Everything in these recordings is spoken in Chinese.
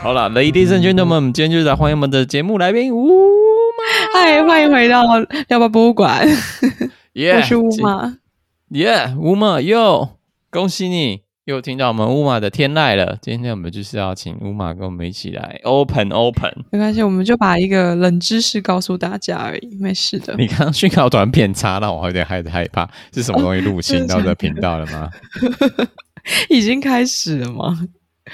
好了，Ladies and Gentlemen，今天就是来欢迎我们的节目来宾乌马。嗨，欢迎回到廖爸博物馆。Yeah, 我是乌马。耶，乌马哟，恭喜你又听到我们乌马的天籁了。今天我们就是要请乌马跟我们一起来 Open Open。没关系，我们就把一个冷知识告诉大家而已，没事的。你刚刚讯号短片差让我有点害害怕，是什么东西入侵到这频道了吗？已经开始了吗？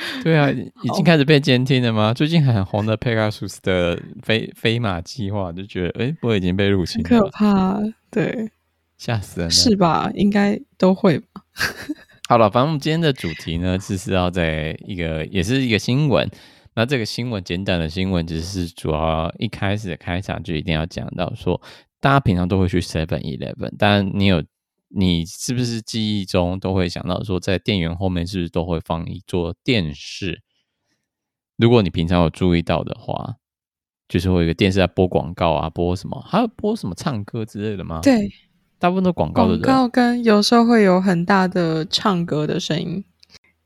对啊，已经开始被监听了吗？最近很红的 Pegasus 的飞飞马计划，就觉得哎，不会已经被入侵了？可怕，对，吓死人了，是吧？应该都会吧。好了，反正我们今天的主题呢，就是要在一个也是一个新闻。那这个新闻简短的新闻，只是主要一开始的开场就一定要讲到说，大家平常都会去 Seven Eleven，但你有。你是不是记忆中都会想到说，在店员后面是不是都会放一座电视？如果你平常有注意到的话，就是会有一个电视在播广告啊，播什么？还有播什么唱歌之类的吗？对，大部分都广告的。广告跟有时候会有很大的唱歌的声音。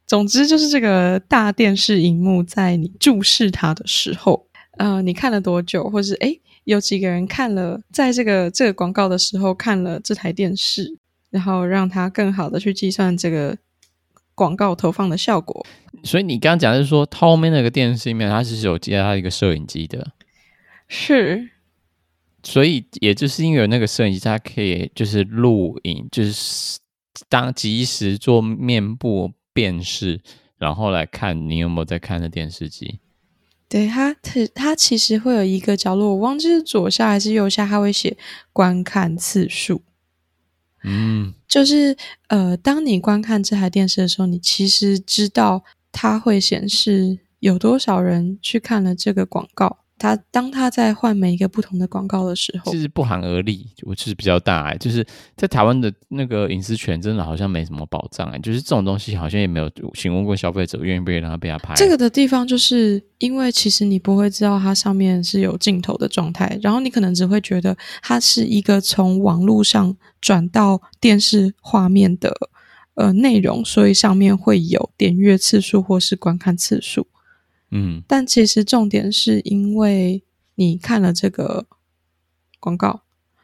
总之就是这个大电视荧幕，在你注视它的时候，呃，你看了多久，或是诶，有几个人看了，在这个这个广告的时候看了这台电视。然后让它更好的去计算这个广告投放的效果。所以你刚刚讲的是说，它后面那个电视里面，它是有接它一个摄影机的。是。所以也就是因为有那个摄影机，它可以就是录影，就是当及时做面部辨识，然后来看你有没有在看的电视机。对，它，它它其实会有一个角落，我忘记是左下还是右下，它会写观看次数。嗯，就是呃，当你观看这台电视的时候，你其实知道它会显示有多少人去看了这个广告。它当他在换每一个不同的广告的时候，其实不寒而栗，我其实比较大哎，就是在台湾的那个隐私权真的好像没什么保障哎，就是这种东西好像也没有询问过消费者愿意不愿意让他被他拍。这个的地方就是因为其实你不会知道它上面是有镜头的状态，然后你可能只会觉得它是一个从网络上转到电视画面的呃内容，所以上面会有点阅次数或是观看次数。嗯，但其实重点是因为你看了这个广告，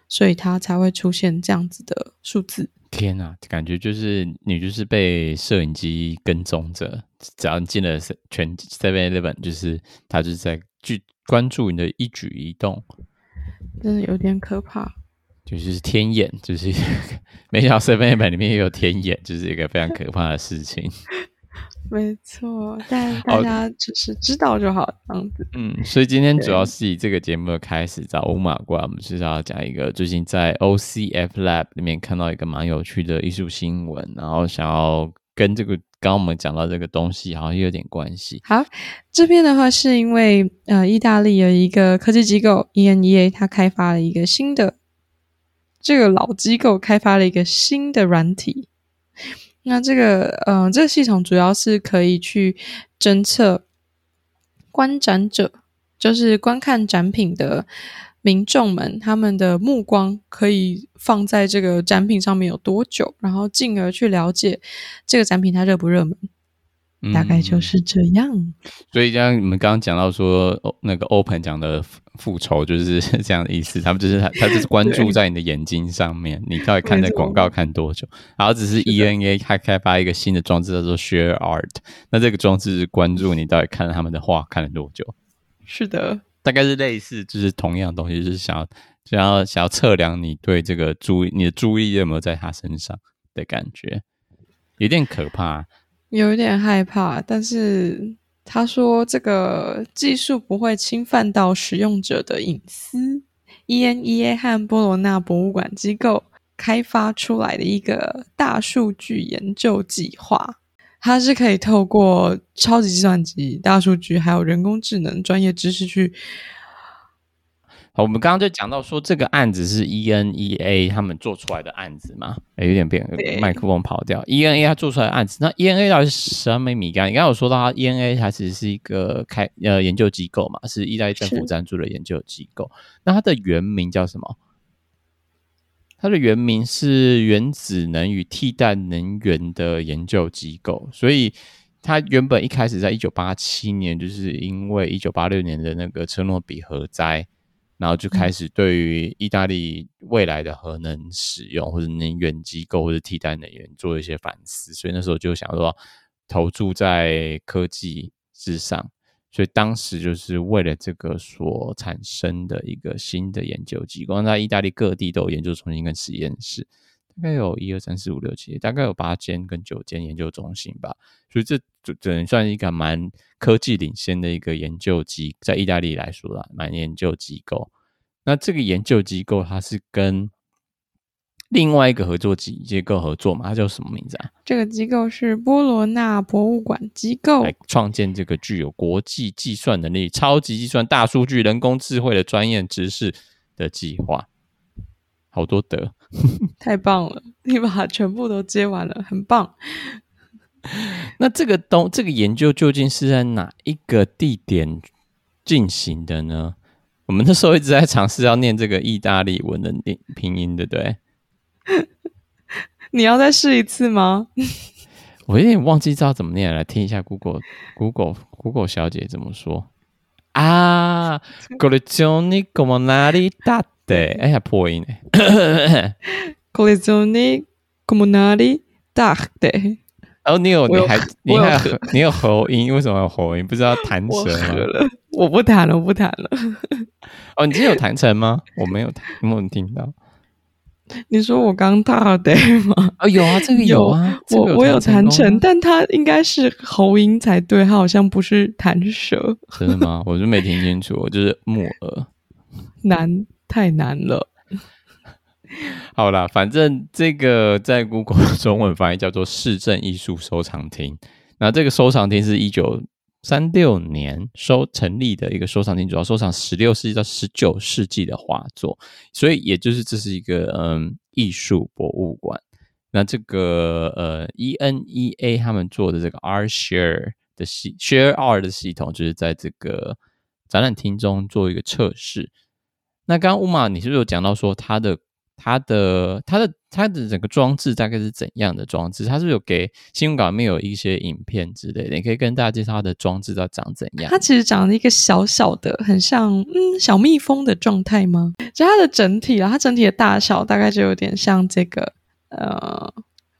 所以它才会出现这样子的数字。天哪，感觉就是你就是被摄影机跟踪着，只要你进了全 Seven Eleven，就是他就是在去关注你的一举一动，真的有点可怕。就是天眼，就是 没想到 Seven Eleven 里面也有天眼，就是一个非常可怕的事情。没错，但大家只是知道就好，这样子。嗯，所以今天主要是以这个节目的开始找乌马过来，我们就是要讲一个最近在 OCF Lab 里面看到一个蛮有趣的艺术新闻，然后想要跟这个刚刚我们讲到这个东西好像有点关系。好，这边的话是因为呃，意大利有一个科技机构 ENEA，它开发了一个新的，这个老机构开发了一个新的软体。那这个，嗯、呃，这个系统主要是可以去侦测观展者，就是观看展品的民众们，他们的目光可以放在这个展品上面有多久，然后进而去了解这个展品它热不热门。大概就是这样。嗯、所以，像你们刚刚讲到说，那个 Open 讲的复仇就是 这样的意思。他们就是他，他就是关注在你的眼睛上面，你到底看的广告看多久？然后只是 ENA 开开发一个新的装置叫做 Share Art，那这个装置是关注你到底看了他们的画看了多久？是的，大概是类似，就是同样的东西，就是想要想要想要测量你对这个注意你的注意力有没有在他身上的感觉，有点可怕。有一点害怕，但是他说这个技术不会侵犯到使用者的隐私。ENEA 和波罗纳博物馆机构开发出来的一个大数据研究计划，它是可以透过超级计算机、大数据还有人工智能专业知识去。好，我们刚刚就讲到说，这个案子是 ENEA 他们做出来的案子嘛？哎，有点变，麦克风跑掉。ENEA 他做出来的案子，那 ENEA 到底是什么米干？你刚刚有说到，它 ENEA 它其实是一个开呃研究机构嘛，是意大利政府赞助的研究机构。那它的原名叫什么？它的原名是原子能与替代能源的研究机构，所以。它原本一开始在一九八七年，就是因为一九八六年的那个车诺比核灾，然后就开始对于意大利未来的核能使用或者能源机构或者替代能源做一些反思，所以那时候就想说投注在科技之上，所以当时就是为了这个所产生的一个新的研究机构，在意大利各地都有研究中心跟实验室。大概有一二三四五六七，大概有八间跟九间研究中心吧，所以这只只能算一个蛮科技领先的一个研究机，在意大利来说啦，蛮研究机构。那这个研究机构它是跟另外一个合作机机构合作嘛？它叫什么名字啊？这个机构是波罗纳博物馆机构，来创建这个具有国际计算能力、超级计算、大数据、人工智慧的专业知识的计划。好多德，太棒了！你把它全部都接完了，很棒。那这个东这个研究究竟是在哪一个地点进行的呢？我们那时候一直在尝试要念这个意大利文的拼音，对不对？你要再试一次吗？我有点忘记知道怎么念，来听一下 Google Google Google 小姐怎么说啊？Collezioni comunali dati 对，哎呀，破音哎。Collezioni comunali 哦，你有，你还，你还，你有喉音？为什么有喉音？不知道弹舌吗？我不弹了，我不弹了。哦，你今天有弹成吗？我没有弹，有没有听到？你说我刚大的吗？哦，有啊，这个有啊，我我有弹成，但它应该是喉音才对，它好像不是弹舌。真的吗？我就没听清楚，我就是木耳。难。太难了。好啦，反正这个在 Google 中文翻译叫做市政艺术收藏厅。那这个收藏厅是一九三六年收成立的一个收藏厅，主要收藏十六世纪到十九世纪的画作，所以也就是这是一个嗯艺术博物馆。那这个呃 ENEA 他们做的这个 R Share 的系 Share R 的系统，就是在这个展览厅中做一个测试。那刚刚乌马，你是不是有讲到说它的、它的、它的、它的整个装置大概是怎样的装置？它是有给新闻稿里面有一些影片之类的？你可以跟大家介绍它的装置到长怎样？它其实长了一个小小的，很像嗯小蜜蜂的状态吗？就它的整体啊，它整体的大小大概就有点像这个呃，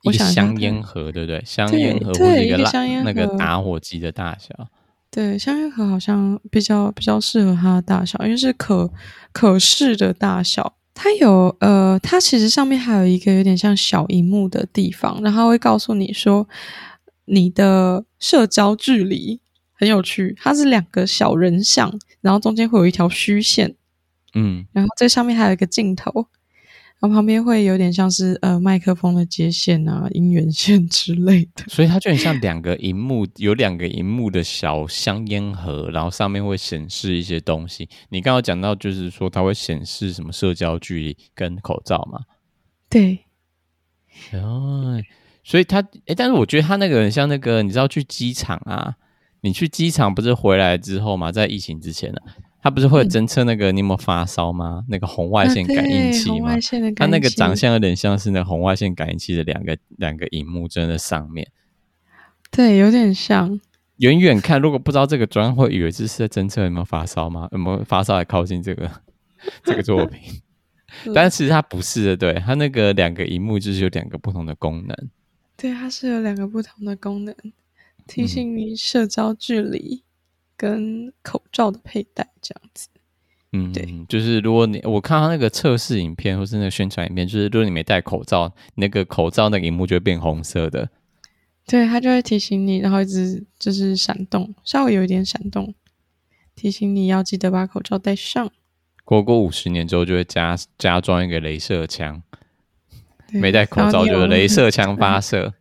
一个香烟盒，对不对？香烟盒或者一个蜡那个打火机的大小。对，香烟盒好像比较比较适合它的大小，因为是可可视的大小。它有呃，它其实上面还有一个有点像小荧幕的地方，然后会告诉你说你的社交距离很有趣。它是两个小人像，然后中间会有一条虚线，嗯，然后这上面还有一个镜头。然后旁边会有点像是呃麦克风的接线啊、音源线之类的，所以它就很像两个荧幕，有两个荧幕的小香烟盒，然后上面会显示一些东西。你刚刚讲到就是说它会显示什么社交距离跟口罩嘛？对。哦，所以它诶，但是我觉得它那个很像那个，你知道去机场啊，你去机场不是回来之后嘛，在疫情之前呢、啊。它不是会侦测那个你有没有发烧吗？那个红外线感应器吗？啊、它那个长相有点像是那红外线感应器的两个两个荧幕真的上面。对，有点像。远远看，如果不知道这个专，会以为这是在侦测有没有发烧吗？有没有发烧来靠近这个 这个作品？但是其实它不是的，对，它那个两个荧幕就是有两个不同的功能。对，它是有两个不同的功能，提醒你社交距离。嗯跟口罩的佩戴这样子，嗯，对，就是如果你我看他那个测试影片或是那个宣传影片，就是如果你没戴口罩，那个口罩那个荧幕就会变红色的，对，它就会提醒你，然后一直就是闪动，稍微有一点闪动，提醒你要记得把口罩戴上。过过五十年之后，就会加加装一个镭射枪，没戴口罩就是镭射枪发射。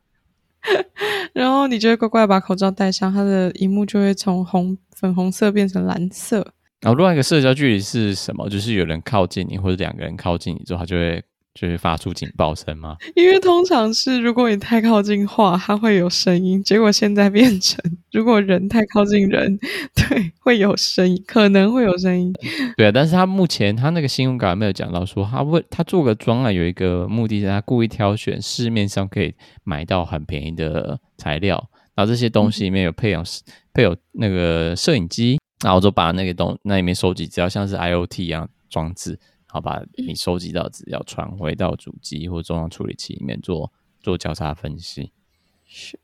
然后你就会乖乖把口罩戴上，它的荧幕就会从红粉红色变成蓝色。然后另外一个社交距离是什么？就是有人靠近你，或者两个人靠近你之后，它就会。就是发出警报声吗？因为通常是如果你太靠近画，它会有声音。结果现在变成，如果人太靠近人，对，会有声音，可能会有声音。对啊，但是他目前他那个新闻稿没有讲到说，他为他做个专案有一个目的，是他故意挑选市面上可以买到很便宜的材料，然后这些东西里面有配有、嗯、配有那个摄影机，然后就把那个东那里面收集只要，像是 IoT 一样装置，然后把你收集到资料传回到主机或中央处理器里面做做交叉分析，是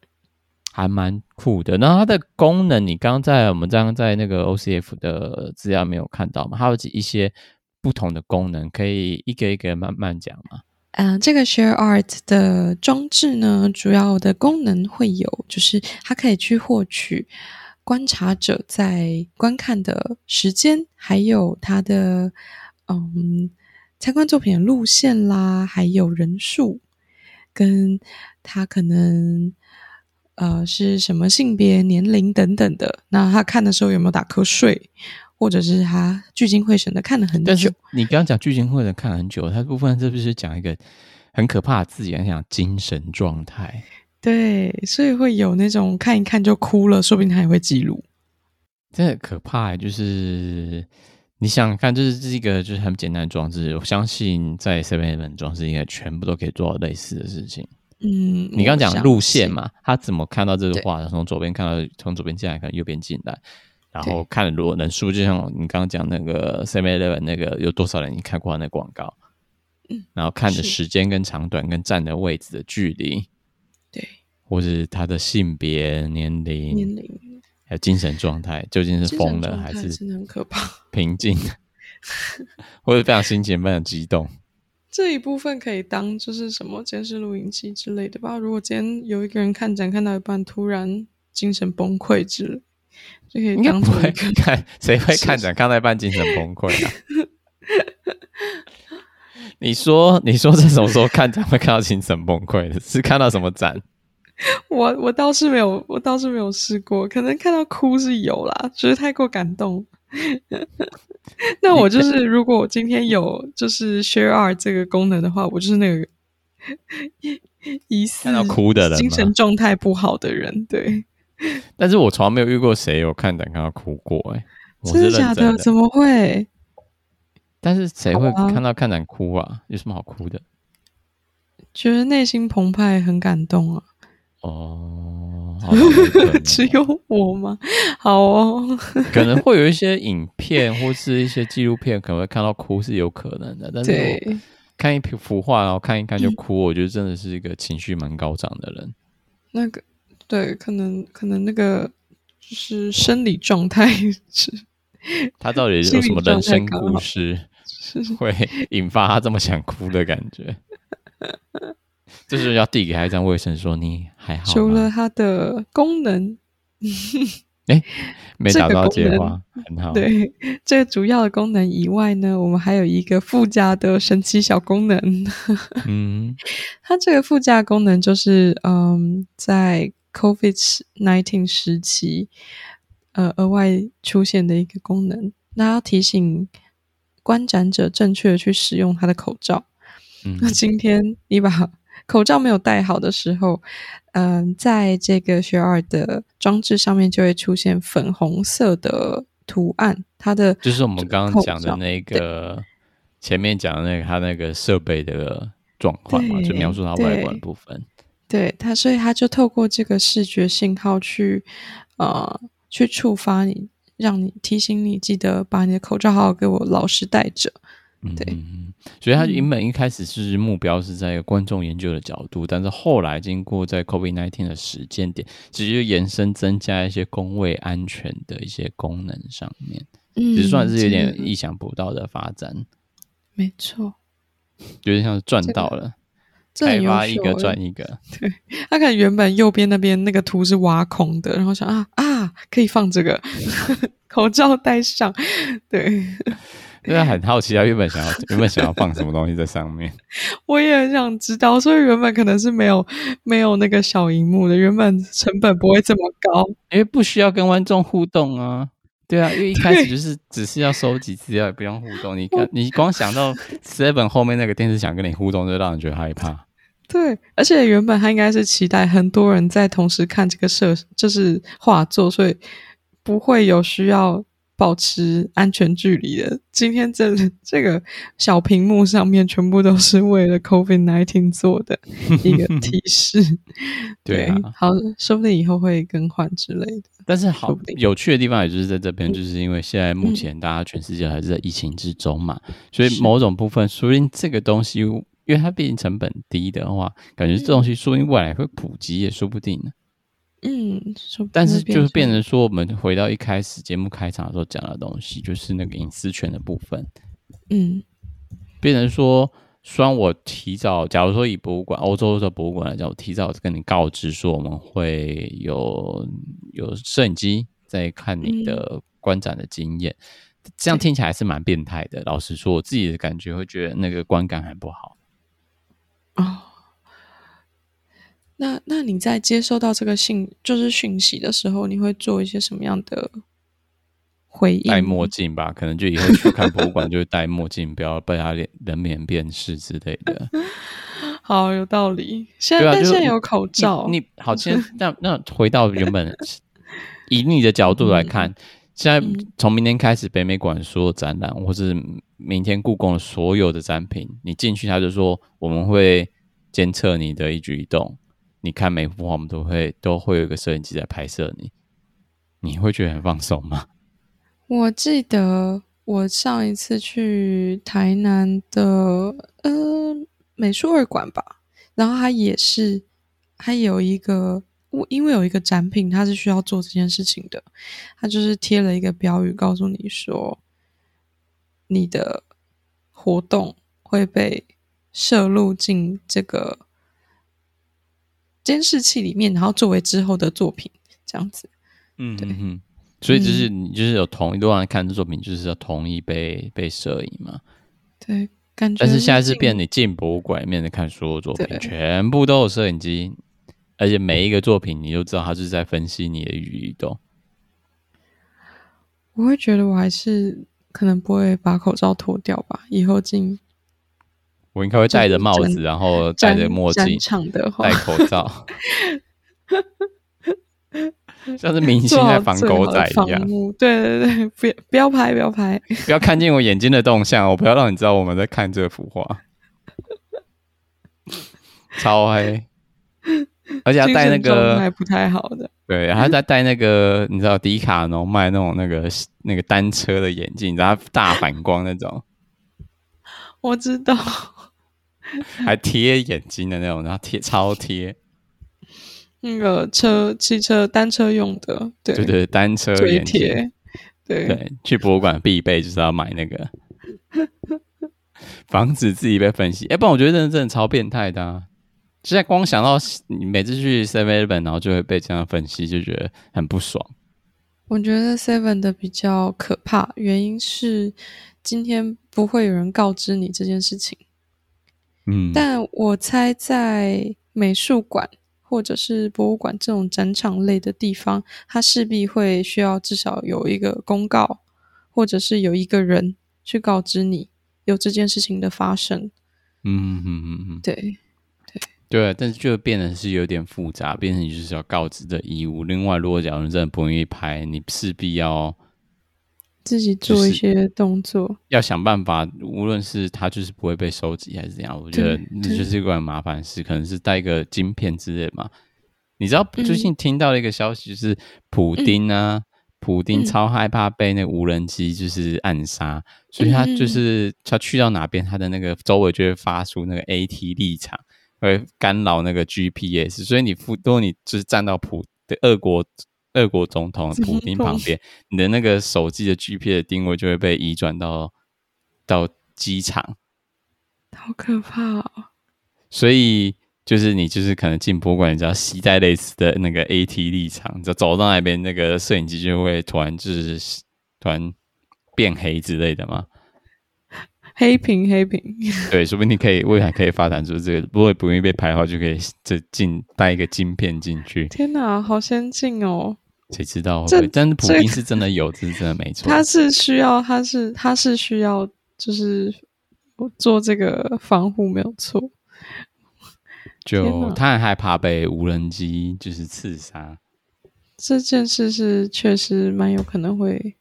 还蛮酷的。然后它的功能，你刚刚在我们刚刚在那个 OCF 的资料没有看到吗？它有一些不同的功能，可以一个一个慢慢讲吗？嗯、呃，这个 Share Art 的装置呢，主要的功能会有，就是它可以去获取观察者在观看的时间，还有它的嗯参观作品的路线啦，还有人数，跟他可能呃是什么性别、年龄等等的。那他看的时候有没有打瞌睡？或者是他聚精会神的看了很久。但是你刚刚讲聚精会神看了很久，他部分是不是讲一个很可怕的字眼，讲精神状态？对，所以会有那种看一看就哭了，说不定他也会记录。真的可怕，就是你想看，就是这是一个就是很简单的装置，我相信在 Seven Eleven 装置应该全部都可以做到类似的事情。嗯，你刚刚讲路线嘛，他怎么看到这个画？从左边看到，从左边进来看，右边进来。然后看如果人数，就像你刚刚讲那个 Seven Eleven 那个有多少人你看过那广告，嗯，然后看的时间跟长短跟站的位置的距离，对，或是他的性别、年龄、年龄，还有精神状态，究竟是疯了还是真的很可怕？平静，或者非常心情非常激动。这一部分可以当就是什么监视录影机之类的吧？如果今天有一个人看展看到一半突然精神崩溃之类。应该不会看，谁会看展看到一半精神崩溃啊？你说，你说这什么时候看展会看到精神崩溃的？是看到什么展？我我倒是没有，我倒是没有试过，可能看到哭是有啦，只是太过感动。那我就是，如果我今天有就是 Share Art 这个功能的话，我就是那个疑似看到哭的人，精神状态不好的人，对。但是我从来没有遇过谁有看展看到哭过哎、欸，真的假的？怎么会？但是谁会看到看展哭啊，啊？有什么好哭的？觉得内心澎湃，很感动啊！哦，只有我吗？好哦，可能会有一些影片或是一些纪录片，可能会看到哭是有可能的。但是我看一幅画，然后看一看就 哭，我觉得真的是一个情绪蛮高涨的人。那个。对，可能可能那个就是生理状态是，他到底有什么人生故事，会引发他这么想哭的感觉？这是要递给他一张卫生说你还好？除了它的功能，哎，没找到接话，很好。对，这个主要的功能以外呢，我们还有一个附加的神奇小功能。嗯，它这个附加功能就是，嗯，在 COVID-19 时期，呃，额外出现的一个功能，那要提醒观展者正确的去使用他的口罩。嗯，那今天你把口罩没有戴好的时候，嗯、呃，在这个 Share Art 的装置上面就会出现粉红色的图案，它的就是我们刚刚讲的那个前面讲的那个它那个设备的状况嘛，就描述它外观部分。对它，所以它就透过这个视觉信号去，呃，去触发你，让你提醒你记得把你的口罩好好给我老实戴着。对，嗯、所以它原本一开始是目标是在一个观众研究的角度，但是后来经过在 COVID-19 的时间点，直接延伸增加一些工位安全的一些功能上面，嗯，其实算是有点意想不到的发展。没错，有点像是赚到了。开发一个赚一个，对，他可能原本右边那边那个图是挖空的，然后想啊啊，可以放这个 口罩戴上，对，因为很好奇他原本想要原本想要放什么东西在上面，我也很想知道，所以原本可能是没有没有那个小荧幕的，原本成本不会这么高，因为不需要跟观众互动啊。对啊，因为一开始就是只是要收集资料，也不用互动。你 看，你光想到 Seven 后面那个电视想跟你互动，就让人觉得害怕。对，而且原本他应该是期待很多人在同时看这个设，就是画作，所以不会有需要保持安全距离的。今天这 这个小屏幕上面全部都是为了 COVID nineteen 做的 一个提示。对，好，说不定以后会更换之类的。但是好有趣的地方，也就是在这边，就是因为现在目前大家全世界还是在疫情之中嘛，嗯、所以某种部分，说不定这个东西，因为它毕竟成本低的话，感觉这东西说不定未来会普及，也说不定呢。嗯，但是就是变成说，我们回到一开始节目开场的时候讲的东西，就是那个隐私权的部分。嗯，变成说，虽然我提早，假如说以博物馆、欧洲的博物馆来讲，我提早跟你告知说，我们会有有摄影机在看你的观展的经验，嗯、这样听起来是蛮变态的。老实说，我自己的感觉会觉得那个观感很不好。哦。那那你在接收到这个信就是讯息的时候，你会做一些什么样的回应？戴墨镜吧，可能就以后去看博物馆就会戴墨镜，不要被他人脸辨识之类的。好，有道理。现在、啊、但现在有口罩，你，你好，先那那回到原本，以你的角度来看，嗯、现在从明天开始，北美馆所有展览，或是明天故宫所有的展品，你进去他就说我们会监测你的一举一动。你看每幅画，我们都会都会有一个摄影机在拍摄你，你会觉得很放松吗？我记得我上一次去台南的呃美术二馆吧，然后它也是，它有一个，我因为有一个展品，它是需要做这件事情的，它就是贴了一个标语，告诉你说你的活动会被摄录进这个。监视器里面，然后作为之后的作品这样子，嗯，对，嗯，所以就是你就是有同意，都让人看的作品，就是要同意被被摄影嘛？对，感觉。但是现在是变，你进博物馆里面的看所有作品，全部都有摄影机，而且每一个作品你就知道，他就是在分析你的一举一动。我会觉得我还是可能不会把口罩脱掉吧，以后进。我应该会戴着帽子，然后戴着墨镜，戴口罩，像是明星在防狗仔一样。对对对，不要不要拍，不要拍，不要看见我眼睛的动向，我不要让你知道我们在看这幅画。超黑，而且他戴那个还不太好的，对，他在戴那个你知道迪卡侬卖那种那个那个单车的眼镜，然后大反光那种。我知道。还贴眼睛的那种，然后贴超贴，那个车、汽车、单车用的，对对对，单车眼贴，对对，去博物馆必备就是要买那个，防止自己被分析。哎、欸，不然我觉得真的真的超变态的啊！现在光想到你每次去 Seven Eleven，然后就会被这样分析，就觉得很不爽。我觉得 Seven 的比较可怕，原因是今天不会有人告知你这件事情。嗯，但我猜在美术馆或者是博物馆这种展场类的地方，它势必会需要至少有一个公告，或者是有一个人去告知你有这件事情的发生。嗯嗯嗯嗯，对对对，但是就变得是有点复杂，变成你就是要告知的义务。另外，如果假如真的不愿意拍，你势必要。自己做一些动作，要想办法。无论是他就是不会被收集还是怎样，我觉得那就是一个很麻烦事。可能是带一个晶片之类嘛。你知道最近听到了一个消息，就是普丁啊，嗯、普丁超害怕被那个无人机就是暗杀，嗯、所以他就是他去到哪边，他的那个周围就会发出那个 AT 立场，会干扰那个 GPS。所以你如果你就是站到普的俄国。俄国总统普京旁边，你的那个手机的 GPS 的定位就会被移转到到机场，好可怕哦！所以就是你就是可能进博物馆，你只要携带类似的那个 AT 立场，就走到那边，那个摄影机就会突然就是突然变黑之类的嘛。黑屏黑屏，对，说不定你可以未来可以发展出这个，不会不容易被拍的话，就可以这进带一个晶片进去。天哪，好先进哦！谁知道会不会？但是普丁是真的有，这是真的没错。他是需要，他是他是需要，就是做这个防护没有错。就他很害怕被无人机就是刺杀。这件事是确实蛮有可能会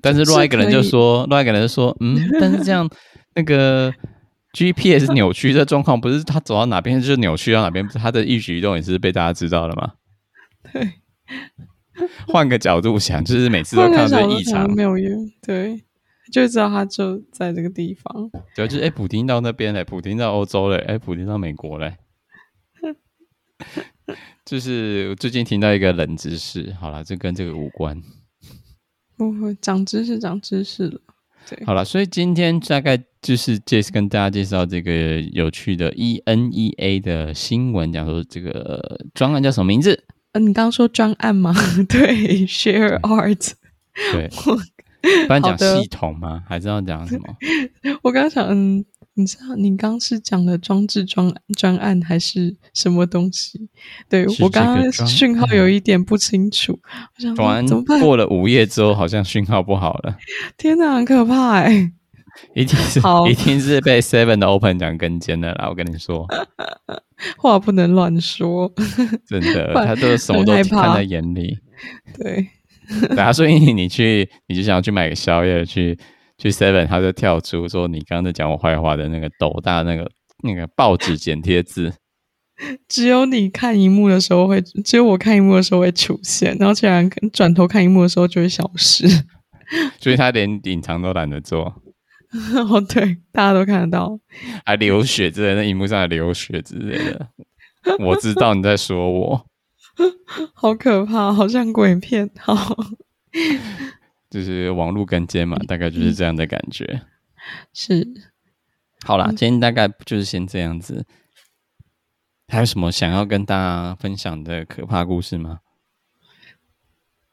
但是另外一个人就说，另外一个人就说，嗯，但是这样那个 GPS 扭曲的状况，不是他走到哪边就扭曲到哪边，他的一举一动也是被大家知道的吗？对，换个角度想，就是每次都看到这异常，没有用，对，就知道他就在这个地方。对，就是哎，普丁到那边嘞，普丁到欧洲嘞，哎，普丁到美国嘞。就是我最近听到一个冷知识，好了，这跟这个无关。不会长知识，长知识了。对，好了，所以今天大概就是介跟大家介绍这个有趣的 ENEA 的新闻，讲说这个专案叫什么名字？嗯、呃，你刚刚说专案吗？对，Share Art。对，不然讲系统吗？还是要讲什么？我刚刚想，嗯。你知道你刚是讲的装置专专案还是什么东西？对，我刚刚讯号有一点不清楚。我想说怎么办？过了午夜之后，好像讯号不好了。天哪，很可怕哎！一定是一定是被 Seven 的 Open 奖跟监的啦！我跟你说，话不能乱说。真的，他都什么都看在眼里。对，然后，所以你去，你就想要去买个宵夜去。去 Seven，他就跳出说：“你刚刚在讲我坏话的那个斗大那个那个报纸剪贴字，只有你看荧幕的时候会，只有我看荧幕的时候会出现，然后其他人转头看荧幕的时候就会消失。所 以他连隐藏都懒得做。哦，对，大家都看得到，还流血之类的，那荧幕上还流血之类的。我知道你在说我，好可怕，好像鬼片。好。”就是网络跟接嘛，大概就是这样的感觉。嗯、是，好啦，今天大概就是先这样子。还有什么想要跟大家分享的可怕故事吗？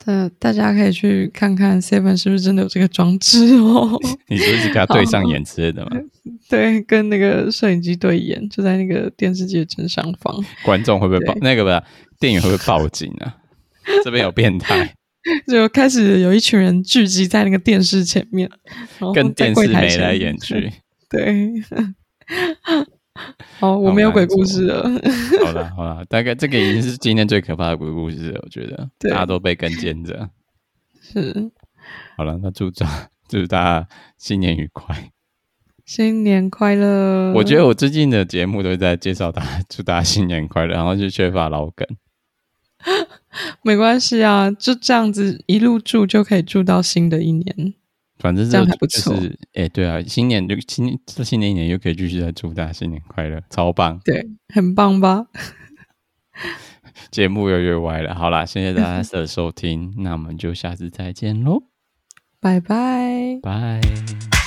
呃，大家可以去看看 Seven 是不是真的有这个装置哦。你是不是跟他对上眼之类的吗？对，跟那个摄影机对眼，就在那个电视机的正上方。观众会不会报？那个吧，电影会不会报警啊？这边有变态。就开始有一群人聚集在那个电视前面，跟电视眉来眼去。对，好，我没有鬼故事了。好了好了，大概这个已经是今天最可怕的鬼故事了。我觉得大家都被跟监着。是。好了，那祝祝祝大家新年愉快，新年快乐。我觉得我最近的节目都在介绍大家，祝大家新年快乐，然后就缺乏老梗。没关系啊，就这样子一路住就可以住到新的一年，反正、就是、这样还不错。哎、欸，对啊，新年就新这新年一年又可以继续再祝大家新年快乐，超棒，对，很棒吧？节目又越歪了，好啦，谢谢大家 的收听，那我们就下次再见喽，拜拜，拜。